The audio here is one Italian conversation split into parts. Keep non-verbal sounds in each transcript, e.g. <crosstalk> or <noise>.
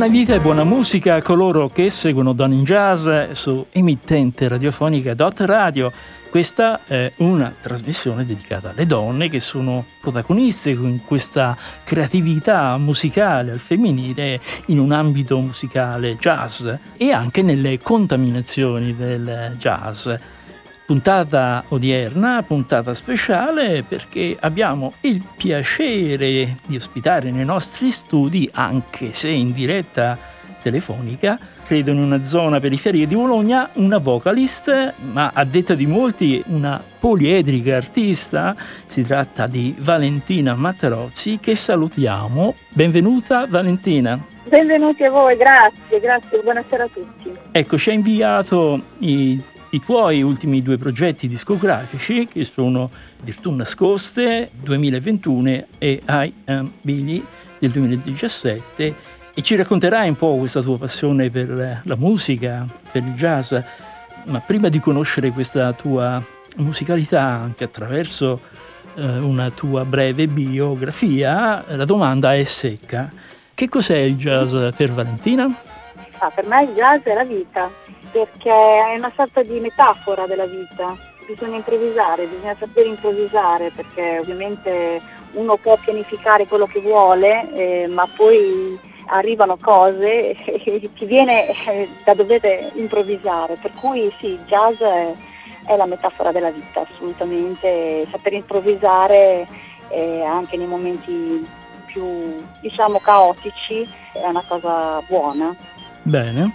Buona vita e buona musica a coloro che seguono Don in Jazz su emittente radiofonica Dot Radio. Questa è una trasmissione dedicata alle donne che sono protagoniste in questa creatività musicale al femminile in un ambito musicale jazz e anche nelle contaminazioni del jazz puntata odierna, puntata speciale perché abbiamo il piacere di ospitare nei nostri studi, anche se in diretta telefonica, credo in una zona periferia di Bologna, una vocalist, ma a detta di molti una poliedrica artista. Si tratta di Valentina Mattarozzi che salutiamo. Benvenuta Valentina. Benvenuti a voi, grazie, grazie, buonasera a tutti. Ecco, ci ha inviato i i tuoi ultimi due progetti discografici che sono Virtù Nascoste 2021 e I Am Billy del 2017 e ci racconterai un po' questa tua passione per la musica, per il jazz, ma prima di conoscere questa tua musicalità anche attraverso eh, una tua breve biografia, la domanda è secca. Che cos'è il jazz per Valentina? Ah, per me il jazz è la vita perché è una sorta di metafora della vita. Bisogna improvvisare, bisogna sapere improvvisare perché ovviamente uno può pianificare quello che vuole, eh, ma poi arrivano cose <laughs> e ti viene eh, da dover improvvisare. Per cui sì, il jazz è, è la metafora della vita, assolutamente. Saper improvvisare eh, anche nei momenti più diciamo caotici è una cosa buona. Bene.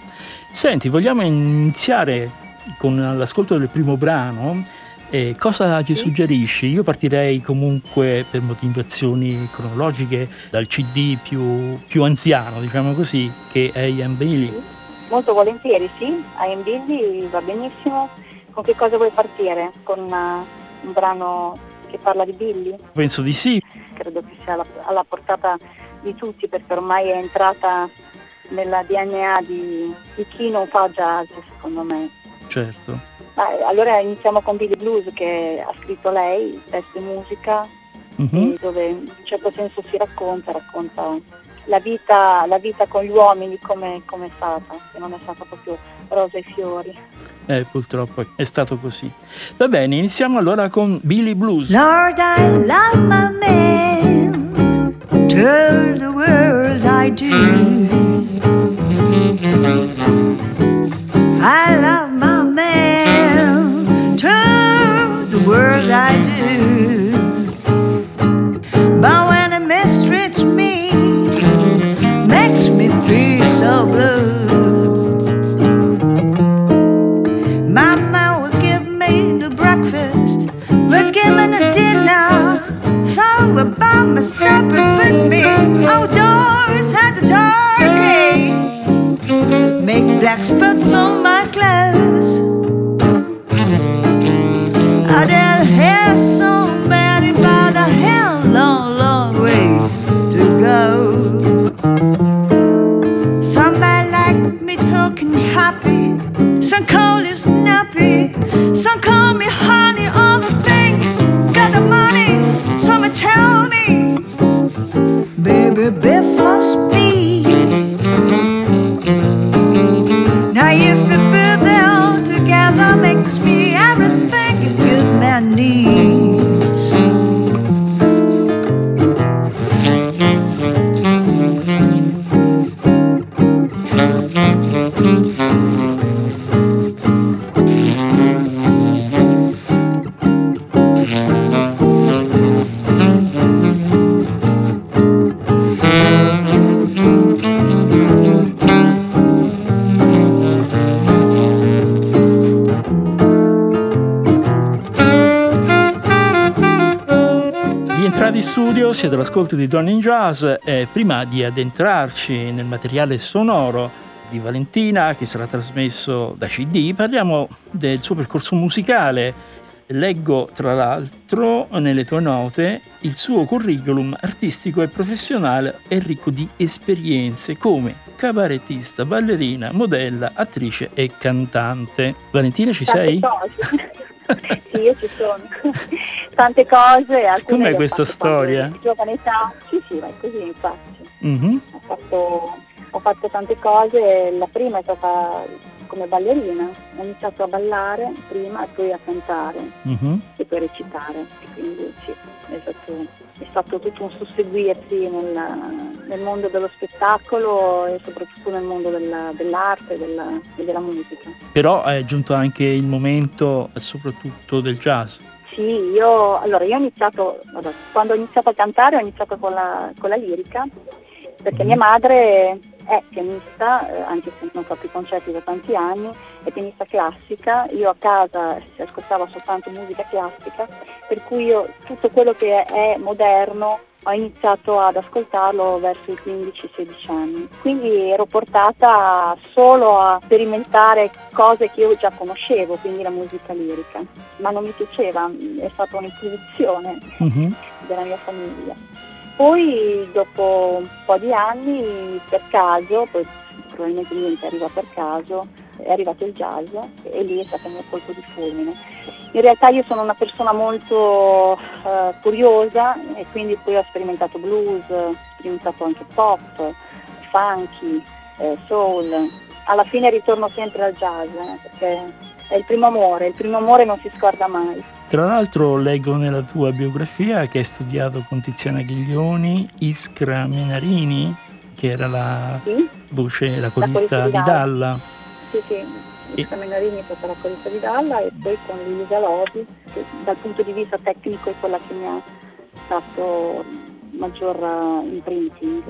Senti, vogliamo iniziare con l'ascolto del primo brano. Eh, cosa ci suggerisci? Io partirei comunque per motivazioni cronologiche dal CD più, più anziano, diciamo così, che è Ian Bailey. Molto volentieri, sì. Ian Bailey va benissimo. Con che cosa vuoi partire? Con una, un brano che parla di Billy? Penso di sì. Credo che sia alla, alla portata di tutti perché ormai è entrata nella DNA di, di chi non fa jazz, secondo me. Certo. allora iniziamo con Billy Blues che ha scritto lei, testo e musica, mm-hmm. dove in un certo senso si racconta, racconta la vita, la vita con gli uomini come, come, è stata, che non è stata proprio rosa e fiori. Eh, purtroppo è stato così. Va bene, iniziamo allora con Billy Blues. Lord, I love my man, tell the world I do. I love my man, tell the world I do. But when he mistreats me, makes me feel so blue. Will give me the dinner. Thought about my supper, with me oh, outdoors at the turkey make black spots on my clothes. I did have somebody by the hell long, long way to go. Somebody like me talking happy, some call it snappy, some call me tell me, baby, before speed. Siete all'ascolto di Donne in Jazz e prima di addentrarci nel materiale sonoro di Valentina che sarà trasmesso da CD, parliamo del suo percorso musicale. Leggo tra l'altro nelle tue note il suo curriculum artistico e professionale è ricco di esperienze come cabarettista, ballerina, modella, attrice e cantante. Valentina ci sei? <laughs> sì, io ci sono. <laughs> Tante cose. Com'è questa storia? Età. Sì, sì, vai così infatti. Mm-hmm. Ho, fatto, ho fatto tante cose, la prima è stata come ballerina, ho iniziato a ballare prima e poi a cantare Mhm. e poi a recitare, quindi sì, è stato, è stato tutto un susseguirsi nel, nel mondo dello spettacolo e soprattutto nel mondo della- dell'arte e della, e della musica. Però è giunto anche il momento soprattutto del jazz. Sì, io, allora, io ho iniziato, quando ho iniziato a cantare ho iniziato con la, con la lirica, perché Mhm. mia madre è pianista, eh, anche se non fa più concerti da tanti anni, è pianista classica, io a casa si ascoltavo soltanto musica classica, per cui io tutto quello che è moderno ho iniziato ad ascoltarlo verso i 15-16 anni, quindi ero portata solo a sperimentare cose che io già conoscevo, quindi la musica lirica, ma non mi piaceva, è stata un'imposizione Mhm. della mia famiglia. Poi dopo un po' di anni, per caso, poi probabilmente niente arriva per caso, è arrivato il jazz e lì è stato il mio colpo di fulmine. In realtà io sono una persona molto eh, curiosa e quindi poi ho sperimentato blues, ho sperimentato anche pop, funky, eh, soul. Alla fine ritorno sempre al jazz eh, perché è il primo amore, il primo amore non si scorda mai. Tra l'altro leggo nella tua biografia che hai studiato con Tiziana Ghiglioni, Iskra Menarini, che era la Sì? voce, la corista corista di Dalla. Sì, sì, il Menorini è stata la corista di Dalla e poi con Lisa Lovi, che dal punto di vista tecnico è quella che mi ha fatto maggior eh, imprinting.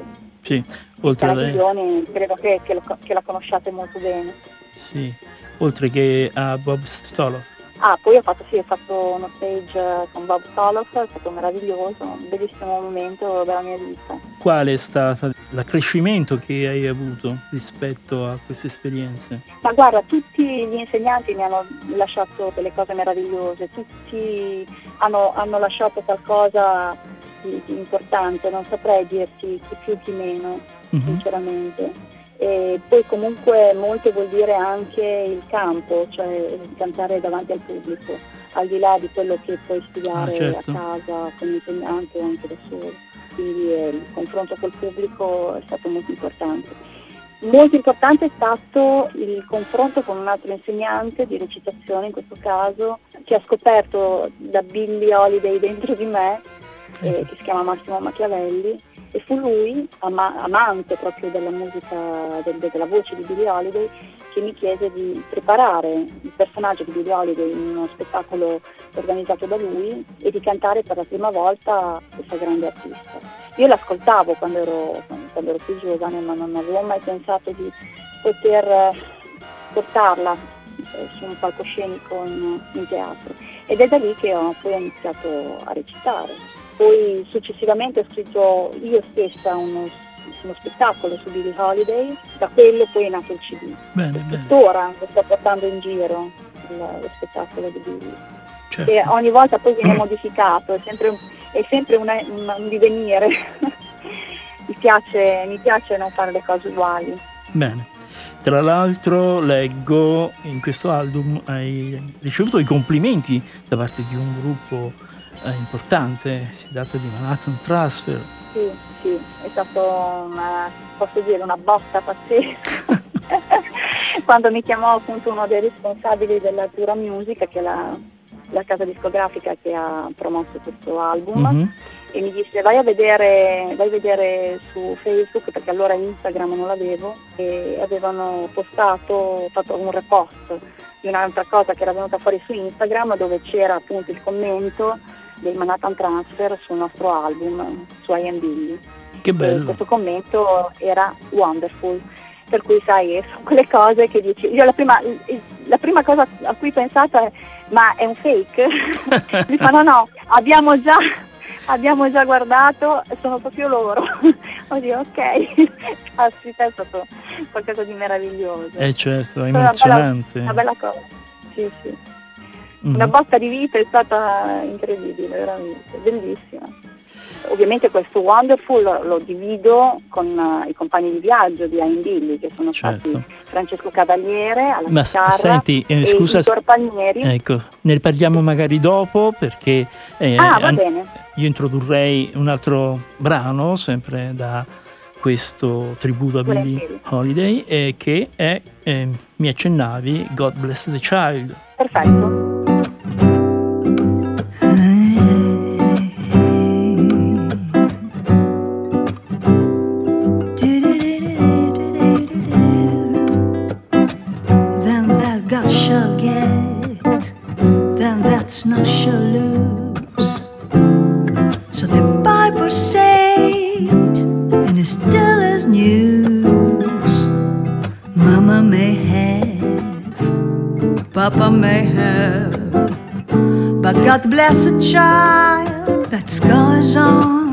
Sì, oltre, a- Ghiglioni credo che, che lo- che la conosciate molto bene. sì, oltre che a Bob Stoloff. Ah, poi ho fatto, sì, ho fatto uno stage eh, con Bob Soloff, è stato meraviglioso, un bellissimo momento della mia vita. Qual è stato l'accrescimento che hai avuto rispetto a queste esperienze? Ma guarda, tutti gli insegnanti mi hanno lasciato delle cose meravigliose, tutti hanno, hanno lasciato qualcosa di, di importante, non saprei dirti chi più chi meno, Mhm. sinceramente. E poi comunque molto vuol dire anche il campo, cioè cantare davanti al pubblico, al di là di quello che puoi studiare Ah, certo. a casa come insegnante o anche da solo. Quindi eh, il confronto col pubblico è stato molto importante. Molto importante è stato il confronto con un altro insegnante di recitazione in questo caso, che ha scoperto da Billy Holiday dentro di me, eh, che si chiama Massimo Machiavelli, e fu lui, ama- amante proprio della musica, del- della voce di Billy Holiday, che mi chiese di preparare il personaggio di Billy Holiday in uno spettacolo organizzato da lui e di cantare per la prima volta questa grande artista. Io l'ascoltavo quando ero, quando ero più giovane, ma non avevo mai pensato di poter portarla eh, su un palcoscenico in, in teatro. Ed è da lì che ho poi ho iniziato a recitare. Poi successivamente ho scritto io stessa uno, uno spettacolo su Billie Holiday, da quello poi è nato il CD. Bene, bene, Tuttora lo sto portando in giro il- lo spettacolo di Billie certo. che ogni volta poi viene modificato, è sempre, un- è sempre una- un, un divenire. <laughs> mi, piace, mi piace non fare le cose uguali. Bene. Tra l'altro leggo in questo album hai ricevuto i complimenti da parte di un gruppo eh, importante, si tratta di Manhattan Transfer. Sì, sì, è stato una, posso dire, una botta pazzesca. <laughs> Quando mi chiamò appunto uno dei responsabili della Tura Music, che è la, la casa discografica che ha promosso questo album, Mhm. e mi disse vai a vedere, vai a vedere su Facebook perché allora Instagram non l'avevo e avevano postato, fatto un repost di un'altra cosa che era venuta fuori su Instagram dove c'era appunto il commento dei Manhattan Transfer sul nostro album su I Am Billy. Che E bello. questo commento era wonderful. Per cui sai, <laughs> sono quelle cose che dici. Io la prima, la prima cosa a cui pensato è ma è un fake? <laughs> Mi fa no no, abbiamo già, abbiamo già guardato, sono proprio loro. <laughs> Oddio, ok. Caspita, è stato qualcosa di meraviglioso. Eh certo, è Una bella- emozionante. Una bella cosa. Sì, sì. Mhm. Una botta di vita è stata incredibile, veramente, bellissima. Ovviamente questo Wonderful lo, lo divido con eh, i compagni di viaggio di Ain Billy, che sono Certo. stati Francesco Cavaliere alla Ma chitarra senti, eh, e scusa, Igor Palmieri. ecco, ne parliamo magari dopo perché eh, ah, an- io introdurrei un altro brano, sempre da questo tributo a Billie Holiday e che è, eh, mi accennavi, God Bless the Child. Perfetto. But bless a child that goes on,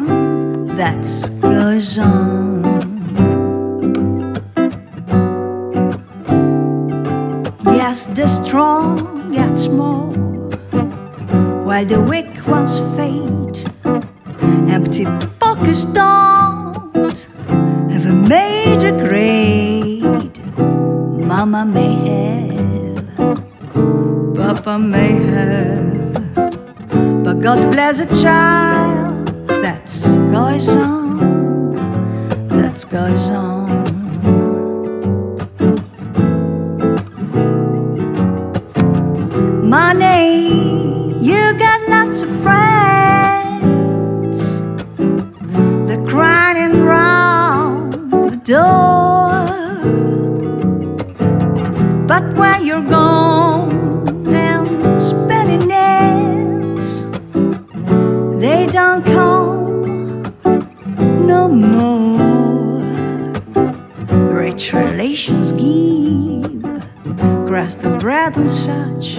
the bread and such.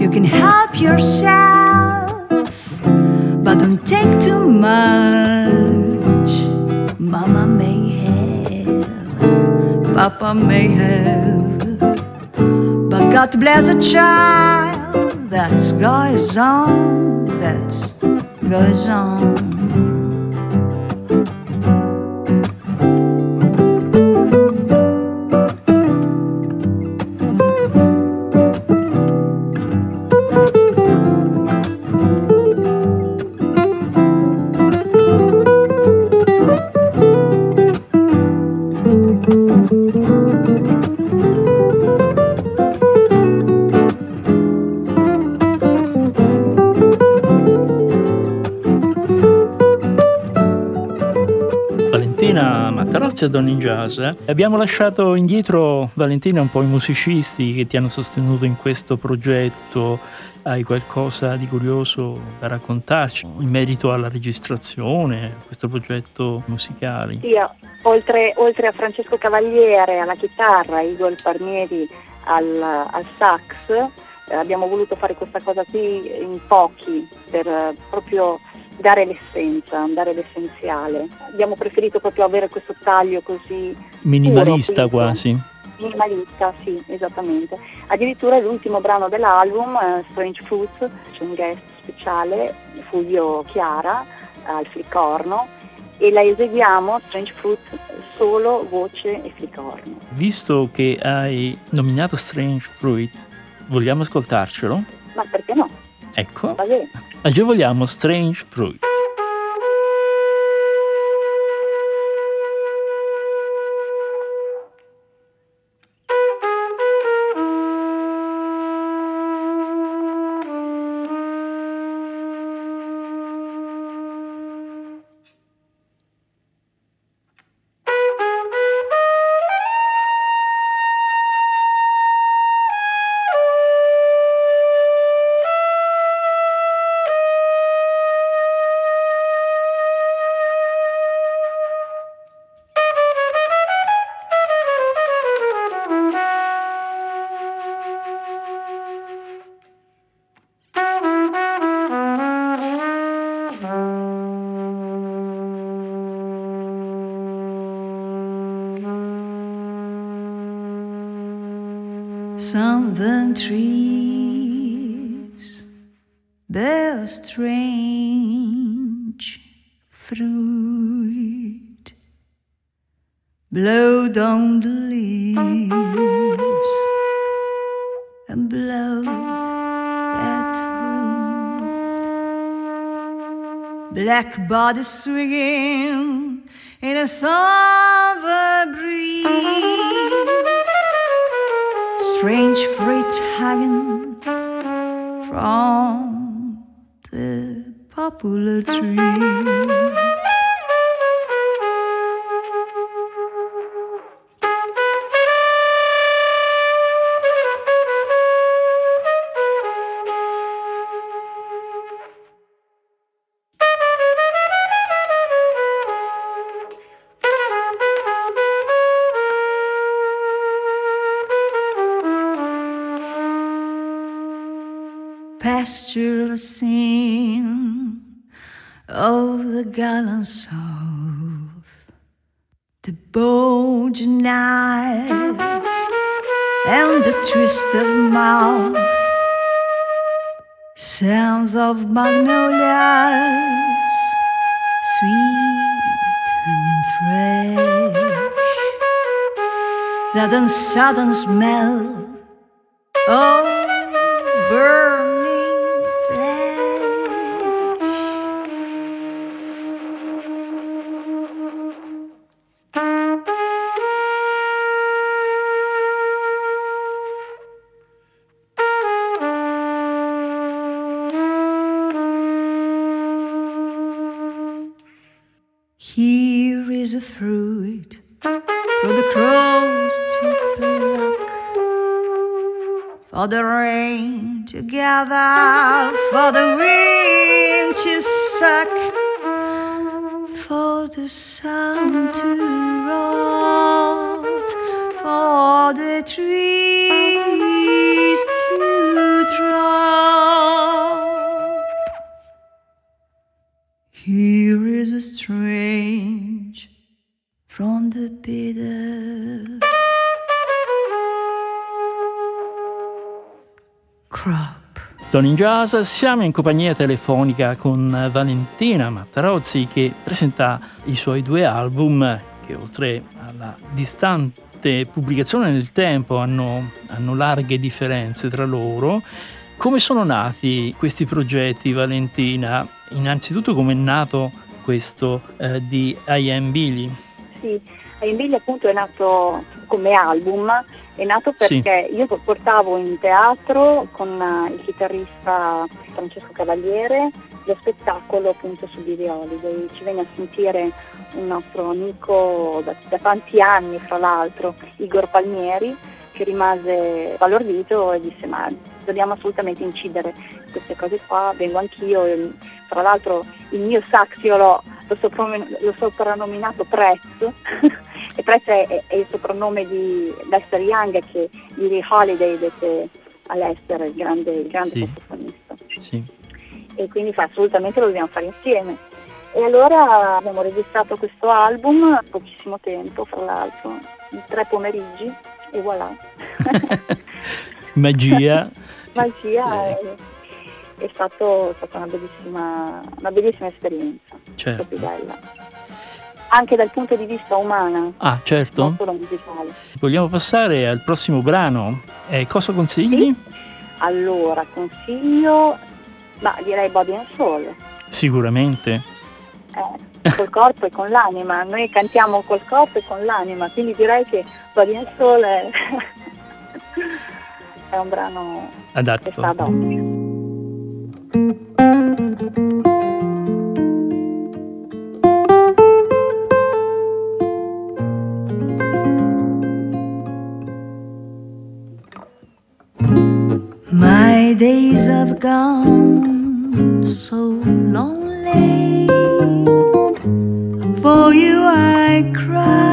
You can help yourself, but don't take too much. Mama may have, Papa may have, but God bless a child that's goes on, that's goes on. Grazie a Don in Jazz. Eh. Abbiamo lasciato indietro, Valentina, un po' i musicisti che ti hanno sostenuto in questo progetto. Hai qualcosa di curioso da raccontarci in merito alla registrazione, a questo progetto musicale? Sì, oltre, oltre a Francesco Cavaliere alla chitarra, Igor Parnieri al, al sax, eh, abbiamo voluto fare questa cosa qui in pochi per eh, proprio dare l'essenza, dare l'essenziale. Abbiamo preferito proprio avere questo taglio così minimalista puro, quasi. Minimalista, sì, esattamente. Addirittura l'ultimo brano dell'album, eh, Strange Fruit, c'è un guest speciale, Fulvio Chiara al flicorno e la eseguiamo Strange Fruit solo voce e flicorno. Visto che hai nominato Strange Fruit, vogliamo ascoltarcelo? Ma perché no? Ecco, agevoliamo Strange Fruit. Black bodies swinging in a summer breeze. Strange freight hanging from the poplar tree. Pastoral scene of the gallant south, the bold knives and the twist of mouth, sounds of magnolias, sweet and fresh, that unsudden smell. Oh, Don in Jazz, siamo in compagnia telefonica con Valentina Mattarozzi che presenta i suoi due album che oltre alla distante pubblicazione nel tempo hanno, hanno larghe differenze tra loro. Come sono nati questi progetti, Valentina? Innanzitutto come è nato questo eh, di I Am Billy? Sì, I Am Billy appunto è nato come album, è nato perché sì. io portavo in teatro con il chitarrista Francesco Cavaliere lo spettacolo appunto su Billy Holiday. Ci venne a sentire un nostro amico da, da tanti anni, fra l'altro, Igor Palmieri, che rimase balordito e disse ma dobbiamo assolutamente incidere queste cose qua, vengo anch'io, tra l'altro il mio sax io l'ho, l'ho, soprannom- l'ho soprannominato Prez <laughs> e Prez è, è, il soprannome di Lester Young che di Holiday dette a Lester, il grande, il grande Sì. sassofonista. Sì. E quindi fa, assolutamente lo dobbiamo fare insieme. E allora abbiamo registrato questo album pochissimo tempo, fra l'altro, in tre pomeriggi e voilà. <laughs> <laughs> Magia. Magia Eh, è, è, stato- è stata una bellissima, una bellissima esperienza, certo. proprio bella. Anche dal punto di vista umano, Ah, certo. non solo musicale. Vogliamo passare al prossimo brano. Eh, cosa consigli? Allora, consiglio, ma direi Body and Soul. Sicuramente. Eh, col corpo e con l'anima, noi cantiamo col corpo e con l'anima, quindi direi che Body and Soul è, <laughs> è un brano Adatto. My days have gone so lonely. For you I cry.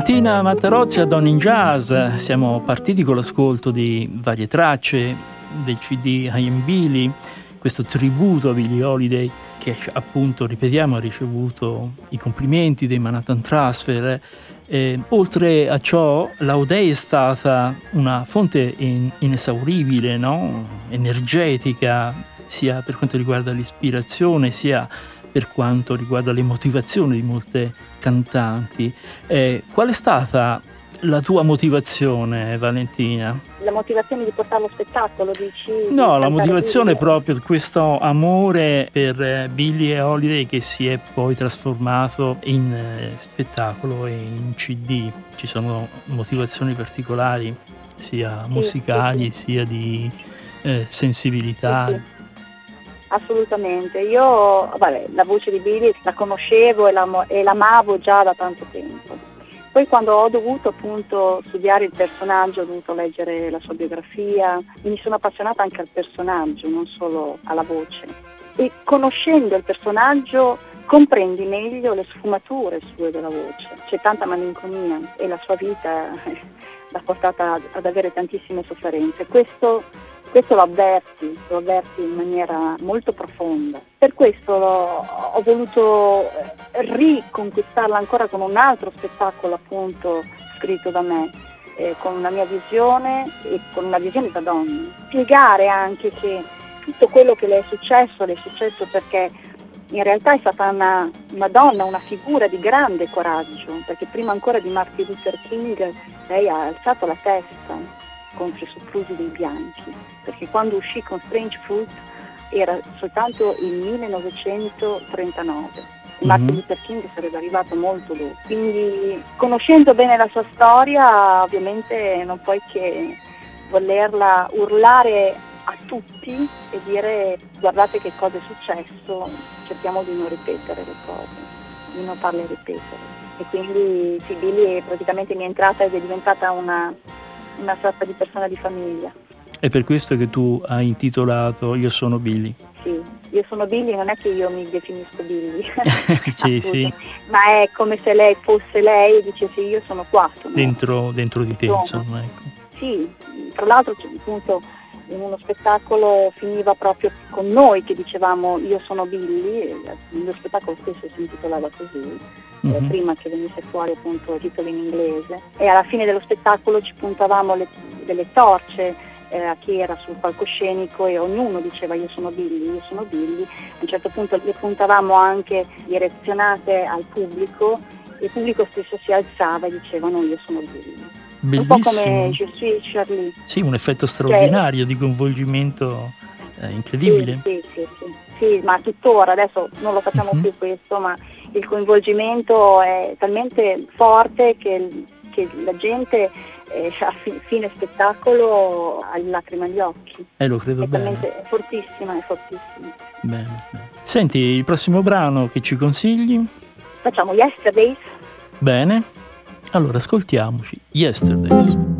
Valentina Mattarozzi a Don in Jazz, siamo partiti con l'ascolto di varie tracce del CD I Am Billy, questo tributo a Billie Holiday che appunto, ripetiamo, ha ricevuto i complimenti dei Manhattan Transfer. Eh, oltre a ciò, l'Audei è stata una fonte in, inesauribile, no? energetica, sia per quanto riguarda l'ispirazione, sia per quanto riguarda le motivazioni di molte cantanti. Eh, qual è stata la tua motivazione, Valentina? La motivazione di portare lo spettacolo, dici? No, la motivazione è proprio questo amore per eh, Billy Holiday che si è poi trasformato in eh, spettacolo e in CD. Ci sono motivazioni particolari, sia Sì, musicali, sì, sia di eh, sensibilità. Assolutamente, io vabbè, la voce di Billy la conoscevo e, l'amo- e l'amavo già da tanto tempo. Poi quando ho dovuto appunto studiare il personaggio, ho dovuto leggere la sua biografia, mi sono appassionata anche al personaggio, non solo alla voce. E conoscendo il personaggio comprendi meglio le sfumature sue della voce. C'è tanta malinconia e la sua vita l'ha portata ad avere tantissime sofferenze. Questo questo lo avverti, lo avverti in maniera molto profonda. Per questo ho voluto eh, riconquistarla ancora con un altro spettacolo appunto scritto da me, eh, con una mia visione e con una visione da donna. Spiegare anche che tutto quello che le è successo le è successo perché in realtà è stata una, una donna, una figura di grande coraggio, perché prima ancora di Martin Luther King lei ha alzato la testa contro i soprusi dei bianchi, perché quando uscì con Strange Fruit era soltanto il 1939. e Martin Mhm. Luther King sarebbe arrivato molto dopo. Quindi conoscendo bene la sua storia, ovviamente non puoi che volerla urlare a tutti e dire guardate che cosa è successo, cerchiamo di non ripetere le cose, di non farle ripetere. E quindi sì, Billy praticamente mi è entrata ed è diventata una, una sorta di persona di famiglia. È per questo che tu hai intitolato Io sono Billy. Sì, io sono Billy, non è che io mi definisco Billy, <laughs> <laughs> sì, sì, ma è come se lei fosse lei e dicesse io sono qua. sono- dentro, dentro di te, insomma. Ecco. Sì, tra l'altro appunto in uno spettacolo finiva proprio con noi che dicevamo io sono Billy, lo spettacolo stesso si intitolava così, Mhm. prima che venisse fuori appunto il titolo in inglese e alla fine dello spettacolo ci puntavamo le- delle torce eh, a chi era sul palcoscenico e ognuno diceva io sono Billy, io sono Billy, a un certo punto le puntavamo anche direzionate al pubblico e il pubblico stesso si alzava e dicevano io sono Billy. Un po' Bellissimo. come Je suis Charlie. Sì, un effetto straordinario di coinvolgimento eh, incredibile. Sì, sì, sì, sì. Ma tuttora adesso non lo facciamo Mhm. più questo, ma il coinvolgimento è talmente forte che, che la gente eh, a fi- fine spettacolo ha le lacrime agli occhi. Eh, lo credo È bene. è fortissima, è fortissima. bene, bene. Senti, il prossimo brano che ci consigli? Facciamo Yesterdays. Bene. Allora, ascoltiamoci. Yesterdays.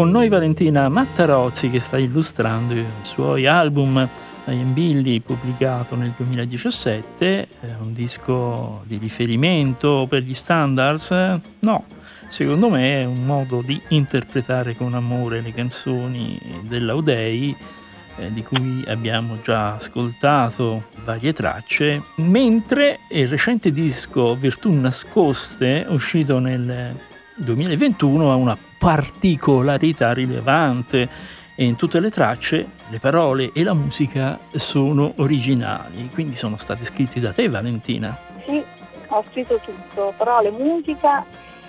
Con noi Valentina Mattarozzi che sta illustrando i suoi album I Am Billy pubblicato nel 2017, è un disco di riferimento per gli standards? No, secondo me è un modo di interpretare con amore le canzoni dell'Audei eh, di cui abbiamo già ascoltato varie tracce, mentre il recente disco Virtù Nascoste, uscito nel 2021, ha una particolarità rilevante e in tutte le tracce le parole e la musica sono originali, quindi sono state scritte da te Valentina. Sì, ho scritto tutto, parole, musica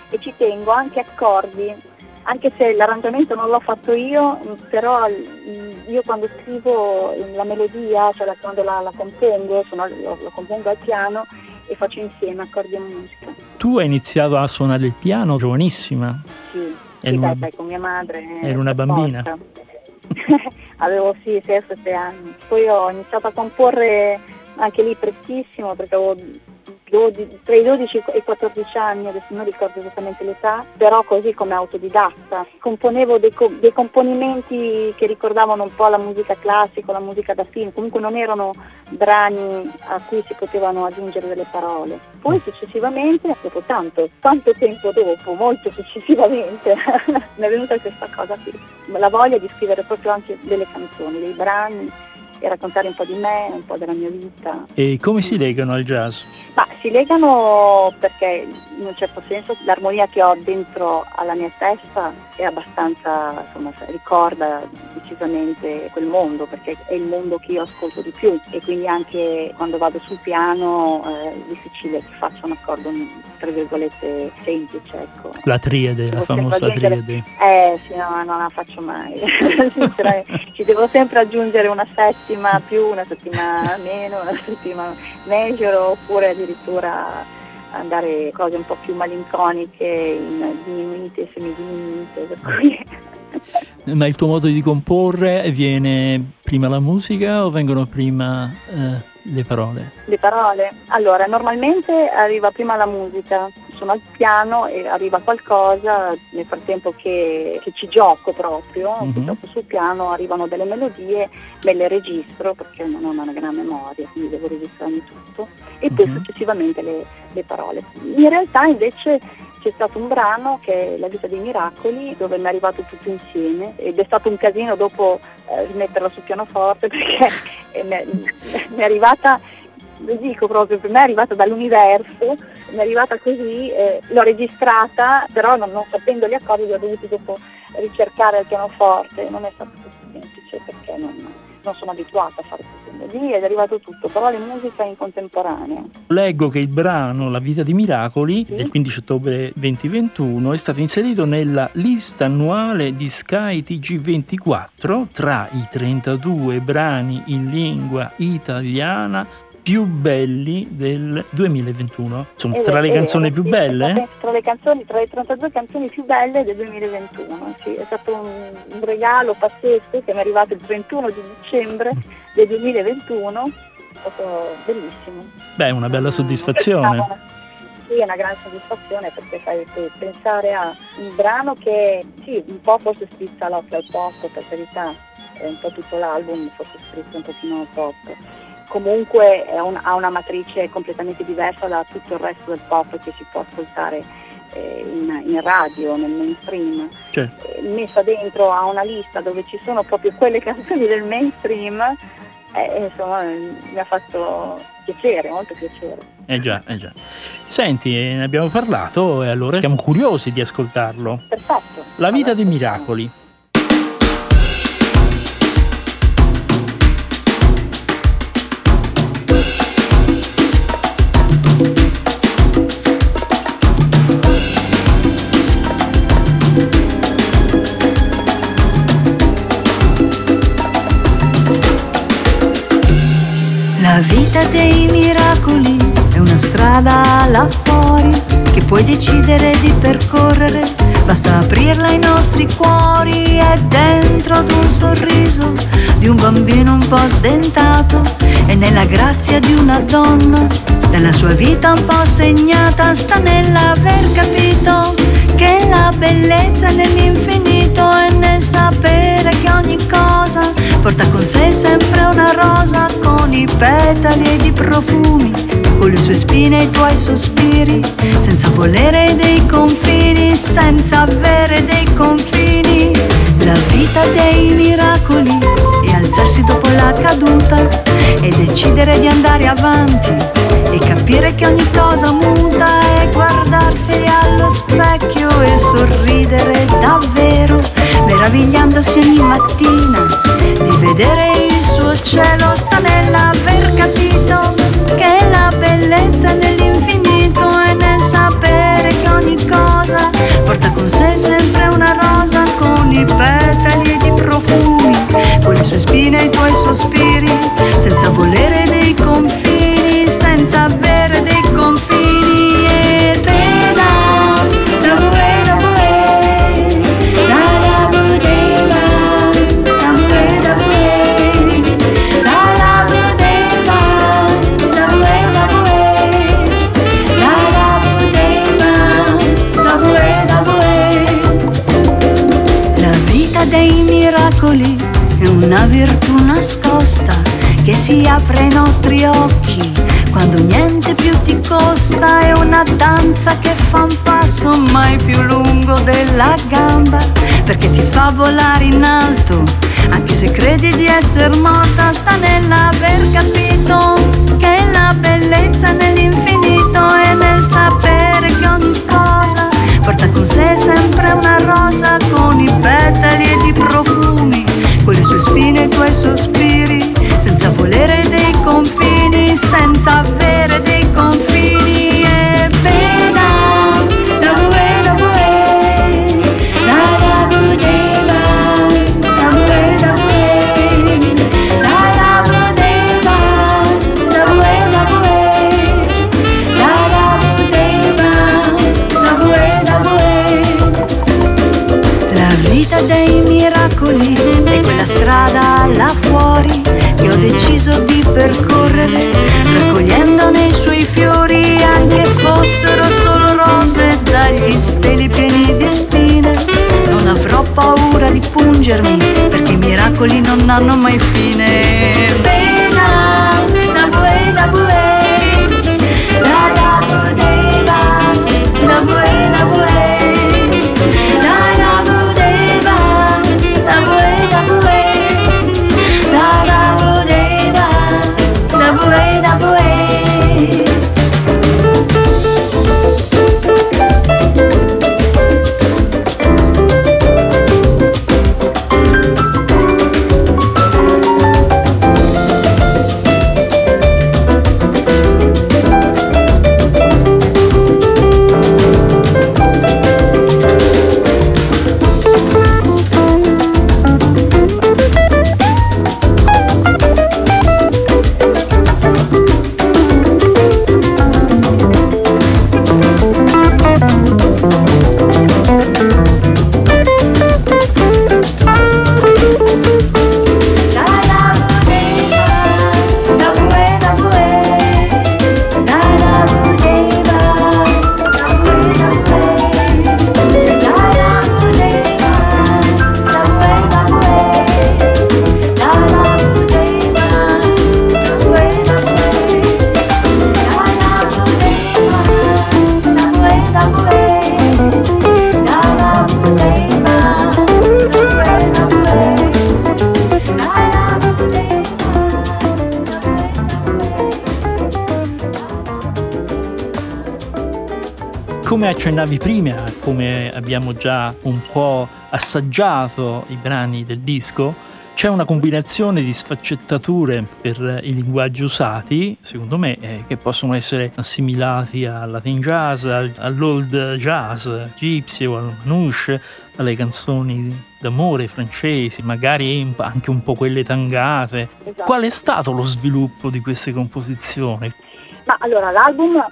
e ci tengo anche accordi, anche se l'arrangiamento non l'ho fatto io, però mm, io quando scrivo la melodia, cioè la- quando la, la compongo, sono- lo, lo compongo al piano e faccio insieme accordi e musica. Tu hai iniziato a suonare il piano giovanissima, Sì, Eri una- dai, con mia madre. eri una per bambina. <laughs> Avevo sì, 6-7 anni. Poi ho iniziato a comporre anche lì prestissimo perché avevo 12, tra i 12 e i 14 anni, adesso non ricordo esattamente l'età, però così come autodidatta. Componevo dei, co- dei componimenti che ricordavano un po' la musica classica, la musica da film, comunque non erano brani a cui si potevano aggiungere delle parole. Poi successivamente, dopo tanto, tanto tempo dopo, molto successivamente, <laughs> mi è venuta questa cosa qui, la voglia di scrivere proprio anche delle canzoni, dei brani e raccontare un po' di me, un po' della mia vita. E come si legano al jazz? Ma si legano perché in un certo senso l'armonia che ho dentro alla mia testa è abbastanza, insomma, ricorda decisamente quel mondo perché è il mondo che io ascolto di più e quindi anche quando vado sul piano eh, è difficile che faccia un accordo tra virgolette semplice. Ecco. La triade, la famosa triade. Eh sì, no, non la faccio mai. <laughs> Ci devo sempre aggiungere una settima più, una settima <laughs> meno, una settima major oppure addirittura andare cose un po' più malinconiche in diminuite e semidiminuite. Per cui... <laughs> Ma il tuo modo di comporre viene prima la musica o vengono prima eh, le parole? Le parole? Allora, normalmente arriva prima la musica, sono al piano e arriva qualcosa, nel frattempo che, che ci gioco proprio, mm-hmm. che gioco sul piano, arrivano delle melodie, me le registro perché non ho una gran memoria, quindi devo registrarmi tutto e poi mm-hmm. successivamente le, le parole. In realtà invece c'è stato un brano che è La vita dei miracoli dove mi è arrivato tutto insieme ed è stato un casino dopo eh, rimetterla sul pianoforte <laughs> perché mi è, mi è arrivata lo dico proprio, per me è arrivata dall'universo, mi è arrivata così, eh, l'ho registrata, però non, non sapendo gli accordi li ho dovuti dopo ricercare al pianoforte, non è stato così semplice perché non, non sono abituata a fare queste melodie ed è arrivato tutto, però le musiche in contemporanea. Leggo che il brano La vita di miracoli sì? del 15 ottobre 2021 è stato inserito nella lista annuale di Sky TG24 tra i 32 brani in lingua italiana più belli del 2021. Insomma, tra le canzoni più belle? Tra le canzoni, tra le 32 canzoni più belle del 2021. Sì, è stato un, un regalo pazzesco che mi è arrivato il 31 di dicembre del 2021. È stato bellissimo. Beh, una bella soddisfazione. Sì, è una grande soddisfazione perché sai, pensare a un brano che sì, un po' forse spizza l'occhio al pop, per carità, è un po' tutto l'album, forse scritto un pochino al pop comunque un, ha una matrice completamente diversa da tutto il resto del pop che si può ascoltare eh, in, in, radio, nel mainstream. Eh, messa dentro a una lista dove ci sono proprio quelle <laughs> canzoni del mainstream, eh, insomma mi ha fatto piacere, molto piacere. Eh già, eh già. Senti, ne abbiamo parlato e allora siamo curiosi di ascoltarlo. Perfetto. La vita dei miracoli. Strada là fuori che puoi decidere di percorrere. Basta aprirla ai nostri cuori e dentro ad un sorriso di un bambino un po' sdentato e nella grazia di una donna della sua vita un po' segnata sta nell'aver capito che la bellezza è nell'infinito e nel sapere che ogni cosa porta con sé sempre una rosa con i petali ed i profumi, con le sue spine e i tuoi sospiri, senza volere dei confini, senza avere dei confini. La vita dei miracoli e alzarsi dopo la caduta e decidere di andare avanti e capire che ogni cosa muta e guardarsi allo specchio e sorridere davvero, meravigliandosi ogni mattina di vedere il suo cielo sta nell'aver capito porta con sé sempre una rosa con i petali ed i profumi, con le sue spine e i tuoi sospiri, senza volere perché ti fa volare in alto. Anche se credi di essere morta, sta nell'aver capito che la bellezza nell'infinito e nel sapere che ogni cosa porta con sé sempre una rosa con i petali e i profumi, con le sue spine e i tuoi sospiri, senza volere dei confini, senza avere dei confini. Raccogliendo nei suoi fiori anche fossero solo rose dagli steli pieni di spine. Non avrò paura di pungermi perché i miracoli non hanno mai fine. Bena, da bue, da abbiamo già un po' assaggiato i brani del disco, c'è una combinazione di sfaccettature per i linguaggi usati, secondo me, eh, che possono essere assimilati al Latin jazz, al- all'old jazz, gypsy o al manouche, alle canzoni d'amore francesi, magari anche un po' quelle tangate. Esatto. Qual è stato lo sviluppo di queste composizioni? Ma allora l'album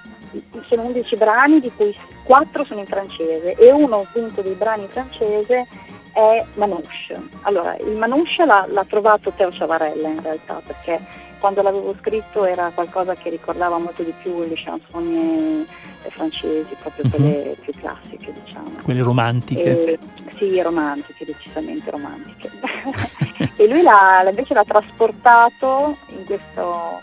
sono 11 brani di cui 4 sono in francese e uno appunto dei brani in francese è Manouche. Allora, il Manouche l'ha, l'ha trovato Teo Chavarella in realtà perché quando l'avevo scritto era qualcosa che ricordava molto di più le chansonnier francesi, proprio Mhm. quelle più classiche diciamo. Quelle romantiche? E- sì, romantiche, decisamente romantiche. <laughs> e lui l'ha, invece l'ha trasportato in questo,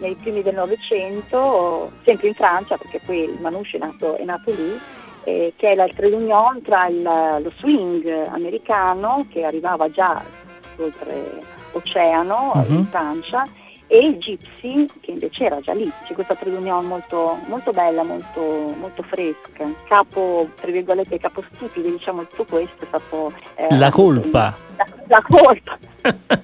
nei primi del Novecento, sempre in Francia, perché poi il Manouche è nato, è nato lì, eh, che è la trade union tra il- lo swing americano, che arrivava già oltre oceano, Mhm. in Francia, e il gypsy che invece era già lì, c'è questa trade union molto, molto bella, molto, molto fresca. Capo, tra virgolette, capo stupido, diciamo tutto questo è stato... eh, La colpa, La, la colpa, <laughs>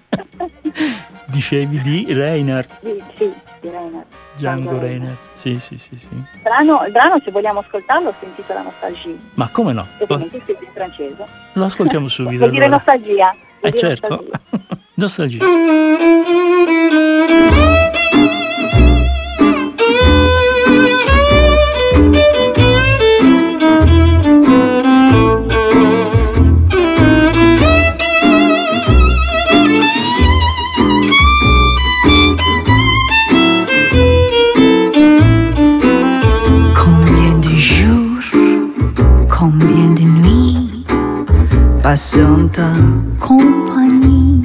dicevi di Reinhardt, sì, sì, di Reinhardt. Django Reinhardt. Sì, sì, sì, sì. Il brano, il brano, se vogliamo ascoltarlo, si intitola Nostalgie, Ma come no? ovviamente scritto in francese. Lo ascoltiamo subito. <laughs> Vuol dire allora. nostalgia. Eh certo, nostalgia. <laughs> nostalgia. Combien de compagnie.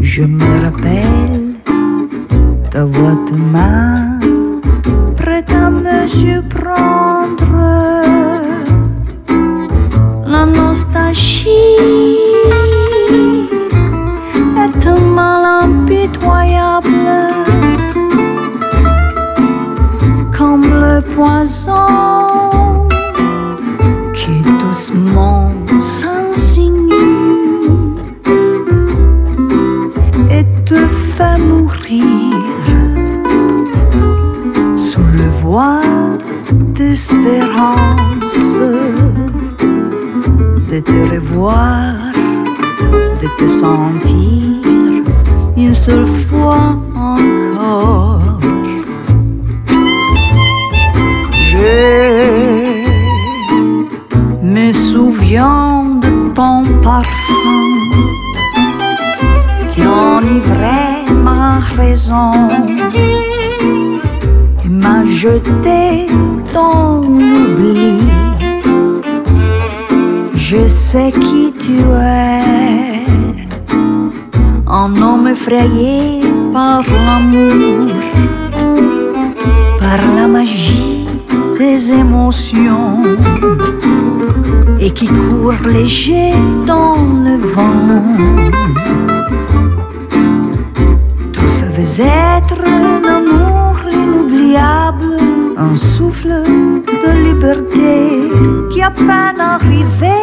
Je me rappelle ta voix de main prête à me surprendre. La nostalgie est un mal impitoyable comme le poison qui doucement s'insinue te revoir, de te sentir une seule fois encore. Je me souviens de ton parfum qui enivrait ma raison et m'a jeté dans l'oubli. Je sais qui tu es, un homme effrayé par l'amour, par la magie des émotions, et qui court léger dans le vent. Tout ça veut être un amour inoubliable, un souffle de liberté qui à peine arrivé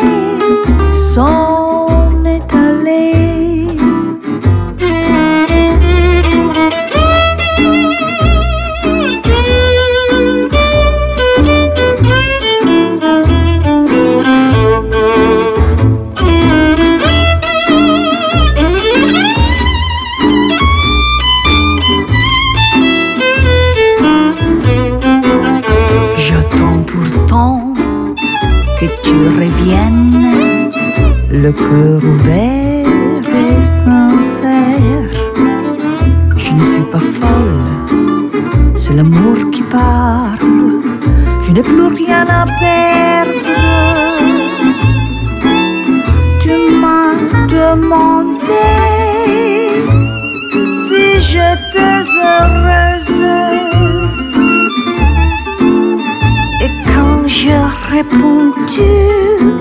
s'en est allé. Le cœur ouvert et sincère. Je ne suis pas folle, c'est l'amour qui parle. Je n'ai plus rien à perdre. Tu m'as demandé si j'étais heureuse. Et quand j'ai répondu, tu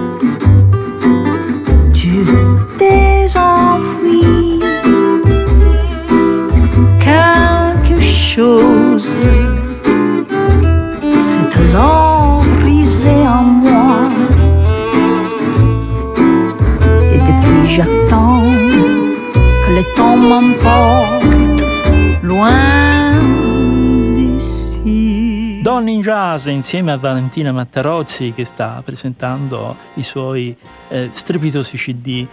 Donne in Jazz insieme a Valentina Mattarozzi che sta presentando i suoi eh, strepitosi CD.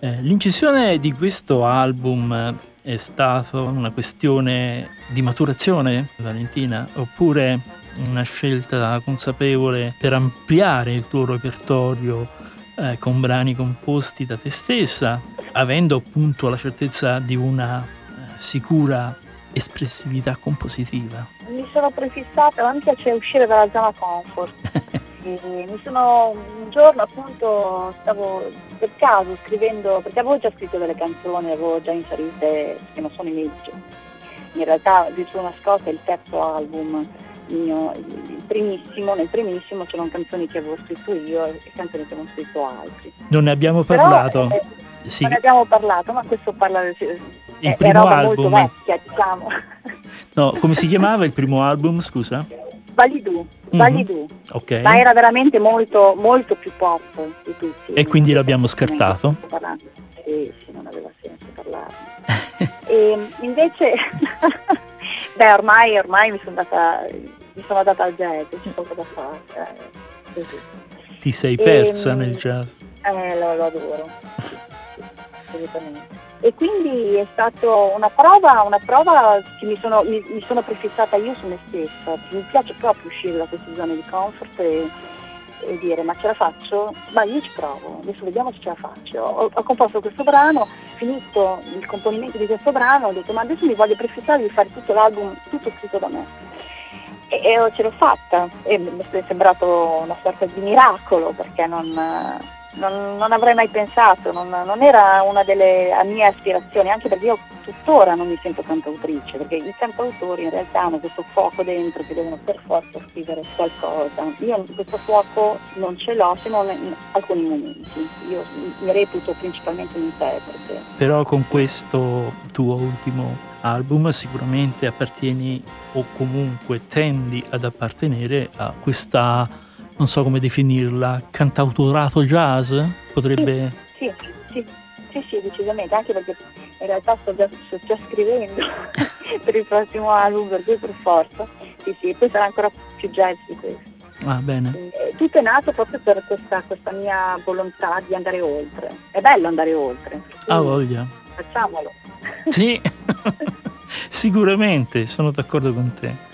Eh, l'incisione di questo album eh, è stata una questione di maturazione, Valentina, oppure una scelta consapevole per ampliare il tuo repertorio eh, con brani composti da te stessa, avendo appunto la certezza di una eh, sicura espressività compositiva? Mi sono prefissata, a me piace uscire dalla zona comfort. <laughs> Mi sono un giorno appunto stavo per caso scrivendo, perché avevo già scritto delle canzoni, avevo già inserite che non sono i miei in realtà di suo nascosto è il terzo album mio, il primissimo, nel primissimo c'erano canzoni che avevo scritto io e canzoni che avevo scritto altri. Non ne abbiamo Però, parlato. eh, Sì, Non ne abbiamo parlato, ma questo parla del il è, è primo molto album. vecchia, diciamo. <laughs> No, come si chiamava il primo album, scusa? Validù, Mhm. Validù. Ok. Ma era veramente molto, molto più pop di tutti. E quindi l'abbiamo scartato? Sì, sì, non aveva senso parlarne. e invece, <laughs> beh, ormai, ormai mi sono data, mi sono data al jazz, c'è poco da fare. eh. Ti sei persa Ehm, nel jazz. Eh, lo, lo adoro. Assolutamente. E quindi è stato una prova, una prova che mi sono, mi, mi sono prefissata io su me stessa. Mi piace proprio uscire da queste zone di comfort e, e dire ma ce la faccio? Ma io ci provo, adesso vediamo se ce la faccio. Ho, ho composto questo brano, finito il componimento di questo brano, ho detto ma adesso mi voglio prefissare di fare tutto l'album, tutto scritto da me. E, e ce l'ho fatta e mi è sembrato una sorta di miracolo perché non, non, non avrei mai pensato, non, non, era una delle mie aspirazioni, anche perché io tuttora non mi sento cantautrice, perché i cantautori in realtà hanno questo fuoco dentro che devono per forza scrivere qualcosa. Io questo fuoco non ce l'ho se non in alcuni momenti. Io mi reputo principalmente un interprete. Però con questo tuo ultimo album sicuramente appartieni o comunque tendi ad appartenere a questa non so come definirla, cantautorato jazz? Potrebbe... Sì, sì, sì, sì, decisamente, anche perché in realtà sto già, sto già scrivendo <laughs> per il prossimo album, per cui per forza. Sì, sì, poi sarà ancora più jazz di questo. Ah, bene. Eh, tutto è nato proprio per questa, questa, mia volontà di andare oltre. È bello andare oltre. Ah, voglia. Facciamolo. Sì, <laughs> <laughs> sicuramente, sono d'accordo con te.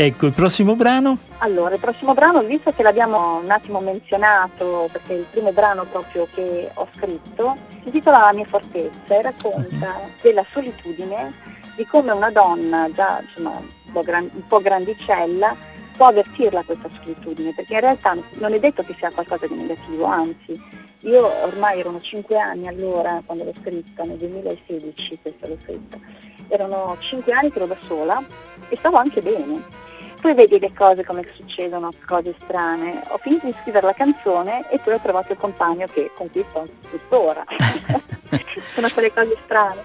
Ecco, il prossimo brano? Allora, il prossimo brano, visto che l'abbiamo un attimo menzionato, perché è il primo brano proprio che ho scritto, si intitola La mia fortezza e racconta uh-huh. della solitudine, di come una donna già insomma, un, po gran, un po' grandicella può avvertirla questa solitudine, perché in realtà non è detto che sia qualcosa di negativo, anzi, io ormai erano cinque anni allora quando l'ho scritta, nel 2016 questa l'ho scritta, erano cinque anni che ero da sola e stavo anche bene poi vedi le cose come succedono, cose strane. Ho finito di scrivere la canzone e poi ho trovato il compagno che con cui sto tuttora. <laughs> <laughs> Sono quelle cose strane.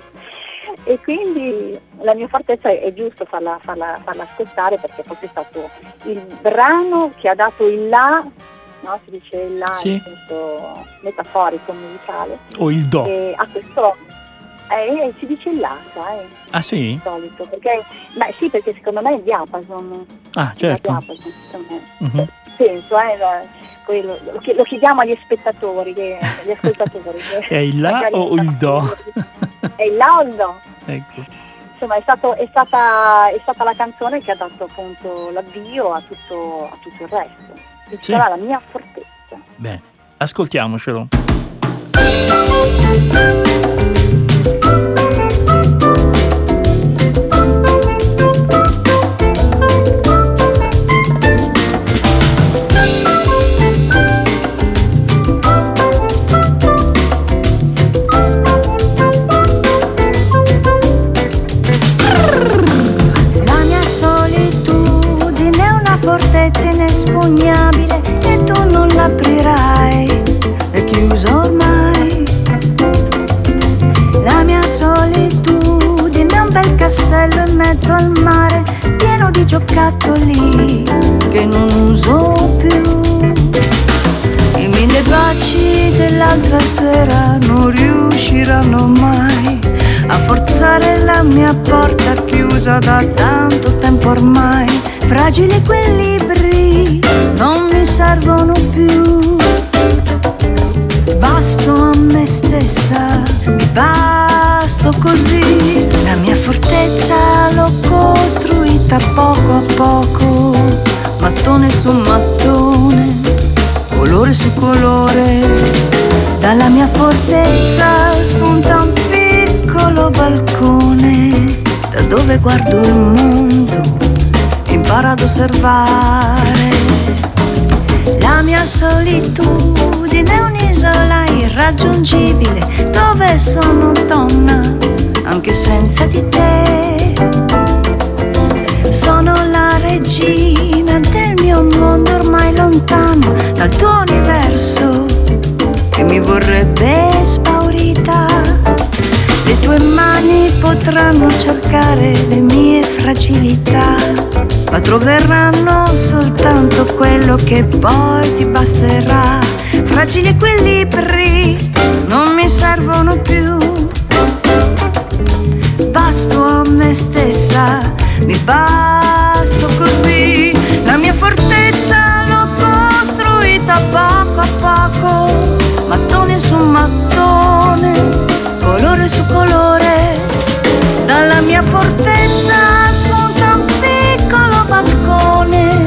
E quindi la mia fortezza è, è giusto farla, farla, farla, ascoltare perché proprio è stato il brano che ha dato il là, no? si dice il là sì. in senso metaforico, musicale. O il do. a questo eh, si dice il La, sai? Ah sì? Di solito, perché, beh, sì, perché secondo me è il diapason. Ah, certo. Diapason, uh-huh. Penso, eh, quello, lo, lo, chiediamo agli spettatori, che, agli ascoltatori. <laughs> è il La o il Do? è il La o il Do? Ecco. Insomma, è, stato, è, stata, è, stata, la canzone che ha dato appunto l'avvio a tutto, a tutto il resto. Che sì. sarà la mia fortezza. Bene, ascoltiamocelo. Música giocattoli che non uso più. I mille baci dell'altra sera non riusciranno mai a forzare la mia porta chiusa da tanto tempo ormai. Fragili equilibri non mi servono più. Basto a me stessa, mi basto così. La mia irraggiungibile dove sono donna anche senza di te. Sono la regina del mio mondo ormai lontano dal tuo universo che mi vorrebbe spaurita. Le tue mani potranno cercare le mie fragilità, ma troveranno soltanto quello che poi ti basterà. Fragili equilibri servono più. Basto a me stessa mi basto così, la mia fortezza l'ho costruita poco a poco, mattone su mattone, colore su colore, dalla mia fortezza spunta un piccolo balcone,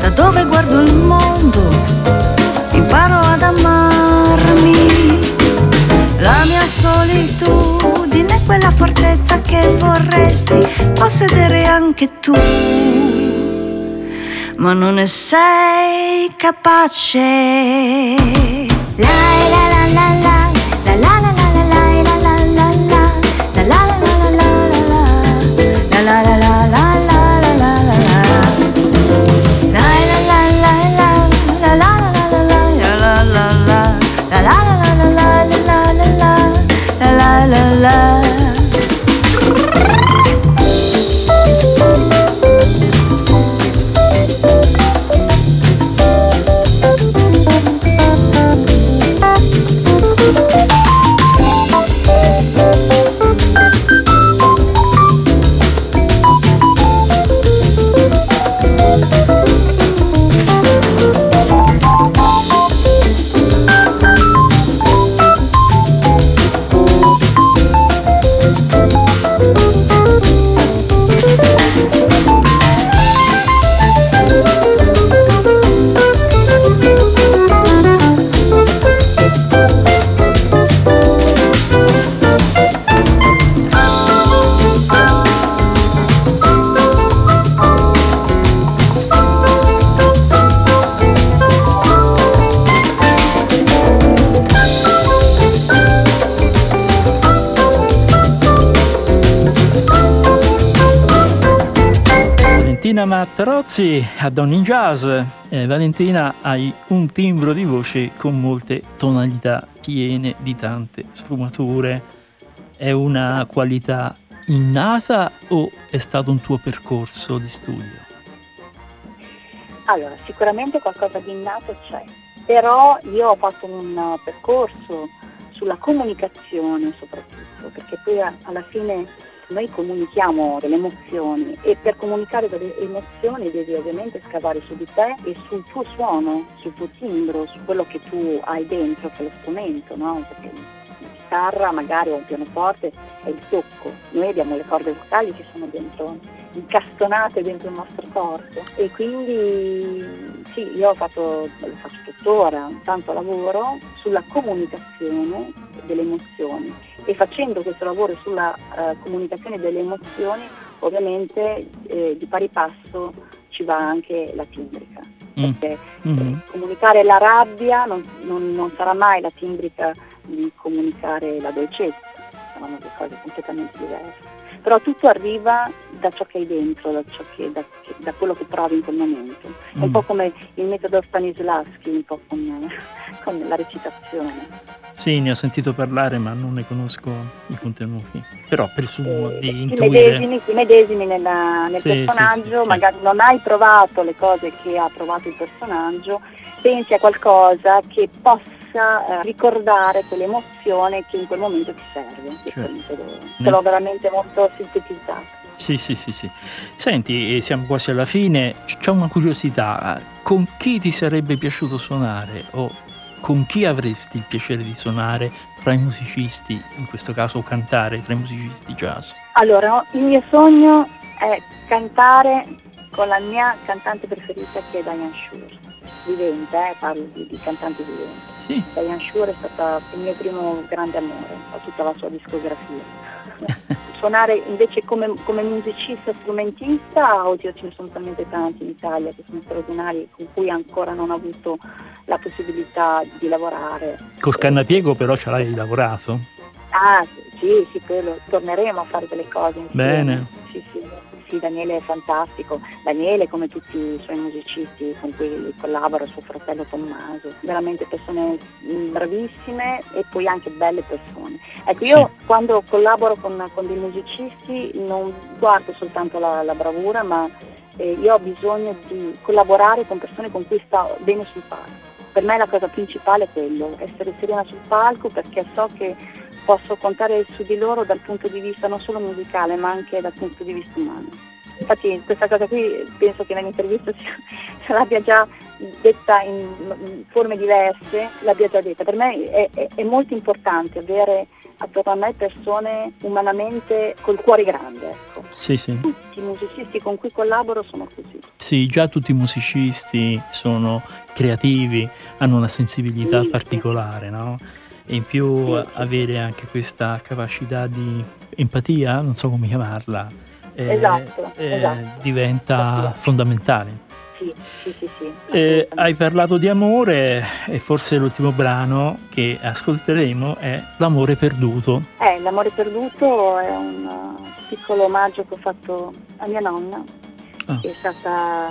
da dove guardo il mondo, imparo la mia solitudine è quella fortezza che vorresti possedere anche tu, ma non ne sei capace. Valentina Mattarozzi a Donny Jazz. Eh, Valentina, hai un timbro di voce con molte tonalità piene di tante sfumature. È una qualità innata o è stato un tuo percorso di studio? Allora, sicuramente qualcosa di innato c'è, però io ho fatto un percorso sulla comunicazione soprattutto, perché poi alla fine noi comunichiamo delle emozioni e per comunicare delle emozioni devi ovviamente scavare su di te e sul tuo suono, sul tuo timbro, su quello che tu hai dentro, che è lo strumento, no? Perché la chitarra magari o un pianoforte è il tocco, noi abbiamo le corde vocali che sono dentro, incastonate dentro il nostro corpo. E quindi sì, io ho fatto, lo faccio tuttora, tanto lavoro sulla comunicazione delle emozioni e facendo questo lavoro sulla uh, comunicazione delle emozioni ovviamente eh, di pari passo ci va anche la timbrica. Mm. Perché mm-hmm. comunicare la rabbia non, non, non, sarà mai la timbrica di comunicare la dolcezza, saranno due cose completamente diverse. Però tutto arriva da ciò che hai dentro, da, che, da, da quello che provi in quel momento. È un mm. po' come il metodo Stanislavski, un po' con, <laughs> con la recitazione. Sì, ne ho sentito parlare, ma non ne conosco i contenuti. Però presumo eh, di ti intuire. Medesimi, ti medesimi nella, nel Sì, personaggio, sì, sì, magari non hai provato le cose che ha provato il personaggio, pensi a qualcosa che possa eh, ricordare quell'emozione che in quel momento ti serve. Certo. Ce l'ho veramente molto sintetizzato. Sì, sì, sì, sì. Senti, eh, siamo quasi alla fine. C- C'ho una curiosità. Con chi ti sarebbe piaciuto suonare o con chi avresti il piacere di suonare tra i musicisti, in questo caso cantare tra i musicisti jazz? Allora, il mio sogno è cantare con la mia cantante preferita che è Diane Shure, vivente, eh, parlo di, di cantante vivente. Sì, Diane Shure è stata il mio primo grande amore, ho tutta la sua discografia. <laughs> Suonare invece come, come musicista strumentista, oddio ce ne sono talmente tanti in Italia che sono straordinari, con cui ancora non ho avuto la possibilità di lavorare. col cannapiego però ce l'hai lavorato? Ah, sì, sì, quello, torneremo a fare delle cose insieme. Bene. Sì, sì, sì, Daniele è fantastico. Daniele, come tutti i suoi musicisti con cui collabora, suo fratello Tommaso, veramente persone mm, bravissime e poi anche belle persone. Ecco, io quando collaboro con, con dei musicisti non guardo soltanto la, la bravura, ma eh, io ho bisogno di collaborare con persone con cui sto bene sul palco. Per me la cosa principale è quello, essere serena sul palco perché so che posso contare su di loro dal punto di vista non solo musicale ma anche dal punto di vista umano. Infatti questa cosa qui penso che nell'intervista se <laughs> l'abbia già detta in, forme diverse, l'abbia già detta. Per me è, è- è molto importante avere attorno a me persone umanamente col cuore grande. Ecco. Sì, sì. Tutti i musicisti con cui collaboro sono così. Sì, già tutti i musicisti sono creativi, hanno una sensibilità sì. particolare, no? E in più Sì, avere anche questa capacità di empatia, non so come chiamarla, eh, Esatto, eh, esatto. diventa Sì. fondamentale. Sì, Sì, sì, sì. Eh, hai parlato di amore e forse l'ultimo brano che ascolteremo è L'amore perduto. Eh, L'amore perduto è un piccolo omaggio che ho fatto a mia nonna, Ah. che è stata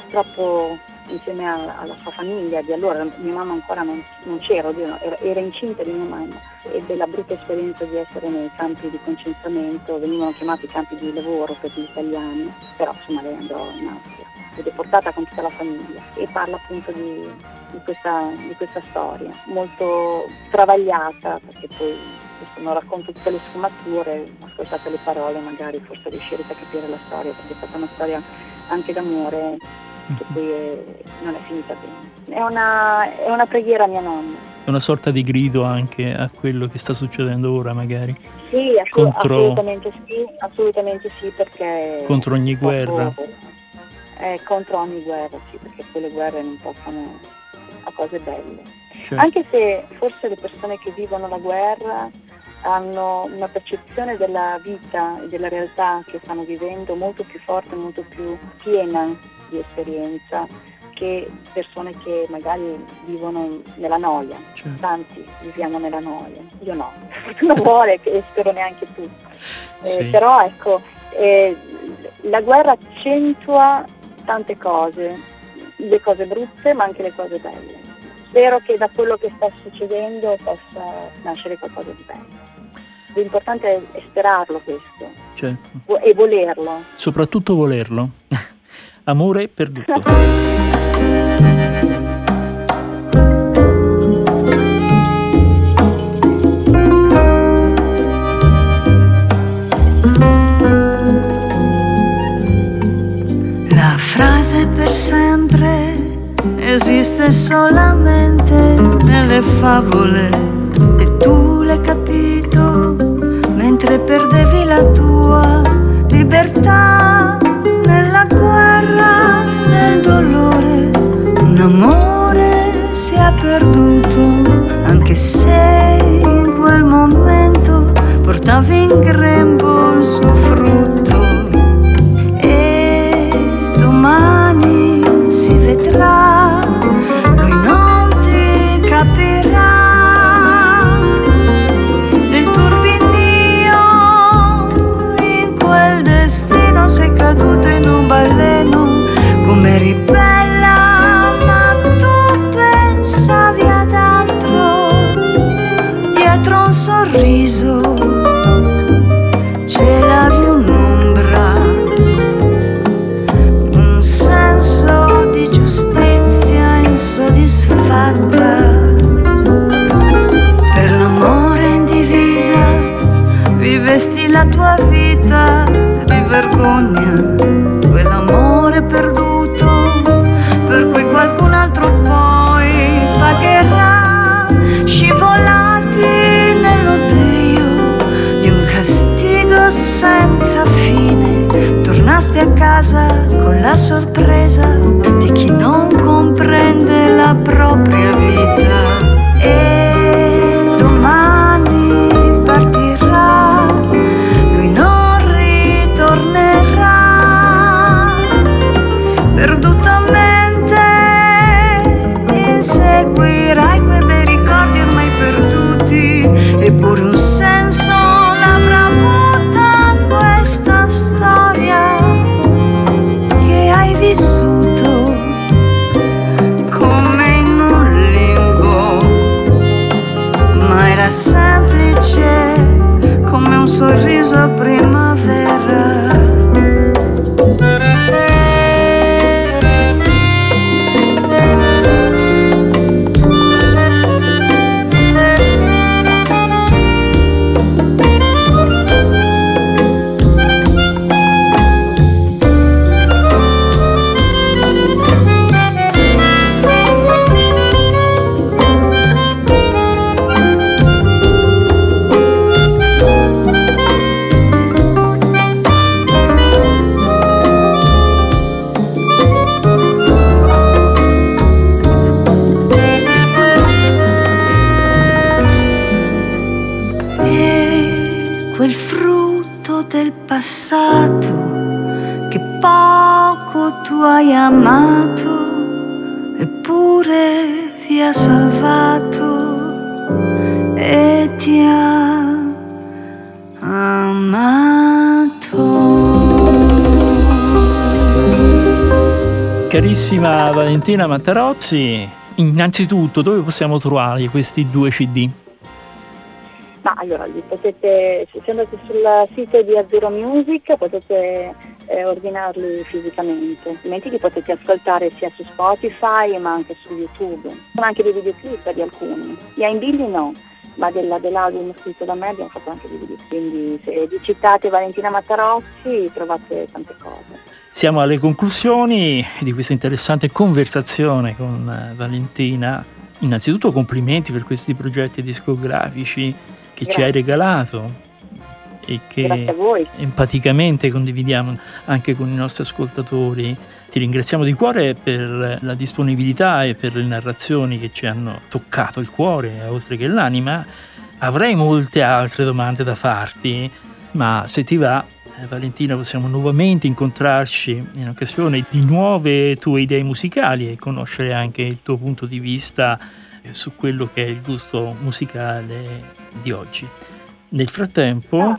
purtroppo insieme a- alla sua famiglia di allora, mia mamma ancora non, non c'era, oddio, era, era incinta di mia mamma ebbe la brutta esperienza di essere nei campi di concentramento, venivano chiamati campi di lavoro per gli italiani, però insomma lei andò in Austria ed è portata con tutta la famiglia e parla appunto di, di questa, di questa storia, molto travagliata perché poi adesso non racconto tutte le sfumature, ascoltate le parole magari forse riuscirete a capire la storia perché è stata una storia anche d'amore è- non è finita bene. È una, è una preghiera a mia nonna. È una sorta di grido anche a quello che sta succedendo ora, magari, Sì, assu- Contro- assolutamente sì, assolutamente sì perché... contro ogni guerra. È contro ogni guerra, sì, perché quelle guerre non portano a cose belle. Cioè, Anche se forse le persone che vivono la guerra hanno una percezione della vita e della realtà che stanno vivendo molto più forte, molto più piena di esperienza che persone che magari vivono nella noia. cioè, Tanti viviamo nella noia, io no, <laughs> fortuna vuole e spero neanche tu. Eh, Sì. Però ecco, eh, la guerra accentua tante cose, le cose brutte ma anche le cose belle. Spero che da quello che sta succedendo possa nascere qualcosa di bello. L'importante è, sperarlo questo certo. e volerlo. Soprattutto volerlo. <laughs> Amore perduto. <laughs> La frase per sempre esiste solamente nelle favole e tu l'hai capito mentre perdevi la tua libertà nella nel dolore. Un amore si è perduto anche se in quel momento portavi in grembo il suo frutto e domani si vedrà, lui non ti capirà. Nel turbinio, in quel destino sei caduto in un baleno, come eri bella, ma tu pensavi ad altro, dietro un sorriso celavi un'ombra un senso di giustizia insoddisfatta. Per l'amore in divisa vivesti la tua vita casa con la sorpresa di chi non eppure vi ha salvato e ti ha amato. Carissima Valentina Mattarozzi, innanzitutto dove possiamo trovare questi due CD? Ma allora, potete, se andate sul sito di Azzurro Music potete eh, ordinarli fisicamente, altrimenti li potete ascoltare sia su Spotify ma anche su YouTube. Sono anche dei videoclip di alcuni. Gli in Billy no, ma della, dell'album scritto da me abbiamo fatto anche dei videoclip. Quindi se vi citate Valentina Mattarozzi trovate tante cose. Siamo alle conclusioni di questa interessante conversazione con eh, Valentina. Innanzitutto complimenti per questi progetti discografici che ci Grazie. hai regalato e che empaticamente condividiamo anche con i nostri ascoltatori. Ti ringraziamo di cuore per la disponibilità e per le narrazioni che ci hanno toccato il cuore, oltre che l'anima. Avrei molte altre domande da farti, ma se ti va, eh, Valentina, possiamo nuovamente incontrarci in occasione di nuove tue idee musicali e conoscere anche il tuo punto di vista su quello che è il gusto musicale di oggi. Nel frattempo, Ah,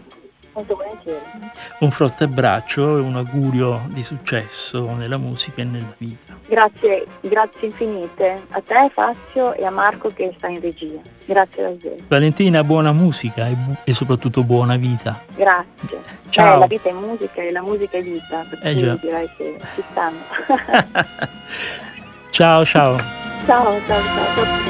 un forte abbraccio e un augurio di successo nella musica e nella vita. Grazie, grazie infinite a te Fazio e a Marco che sta in regia. Grazie davvero. Valentina, buona musica e, bu- e soprattutto buona vita. Grazie. Ciao. Eh, la vita è musica e la musica è vita, per Eh direi che ci stanno. <laughs> <laughs> ciao ciao. Ciao, ciao, ciao.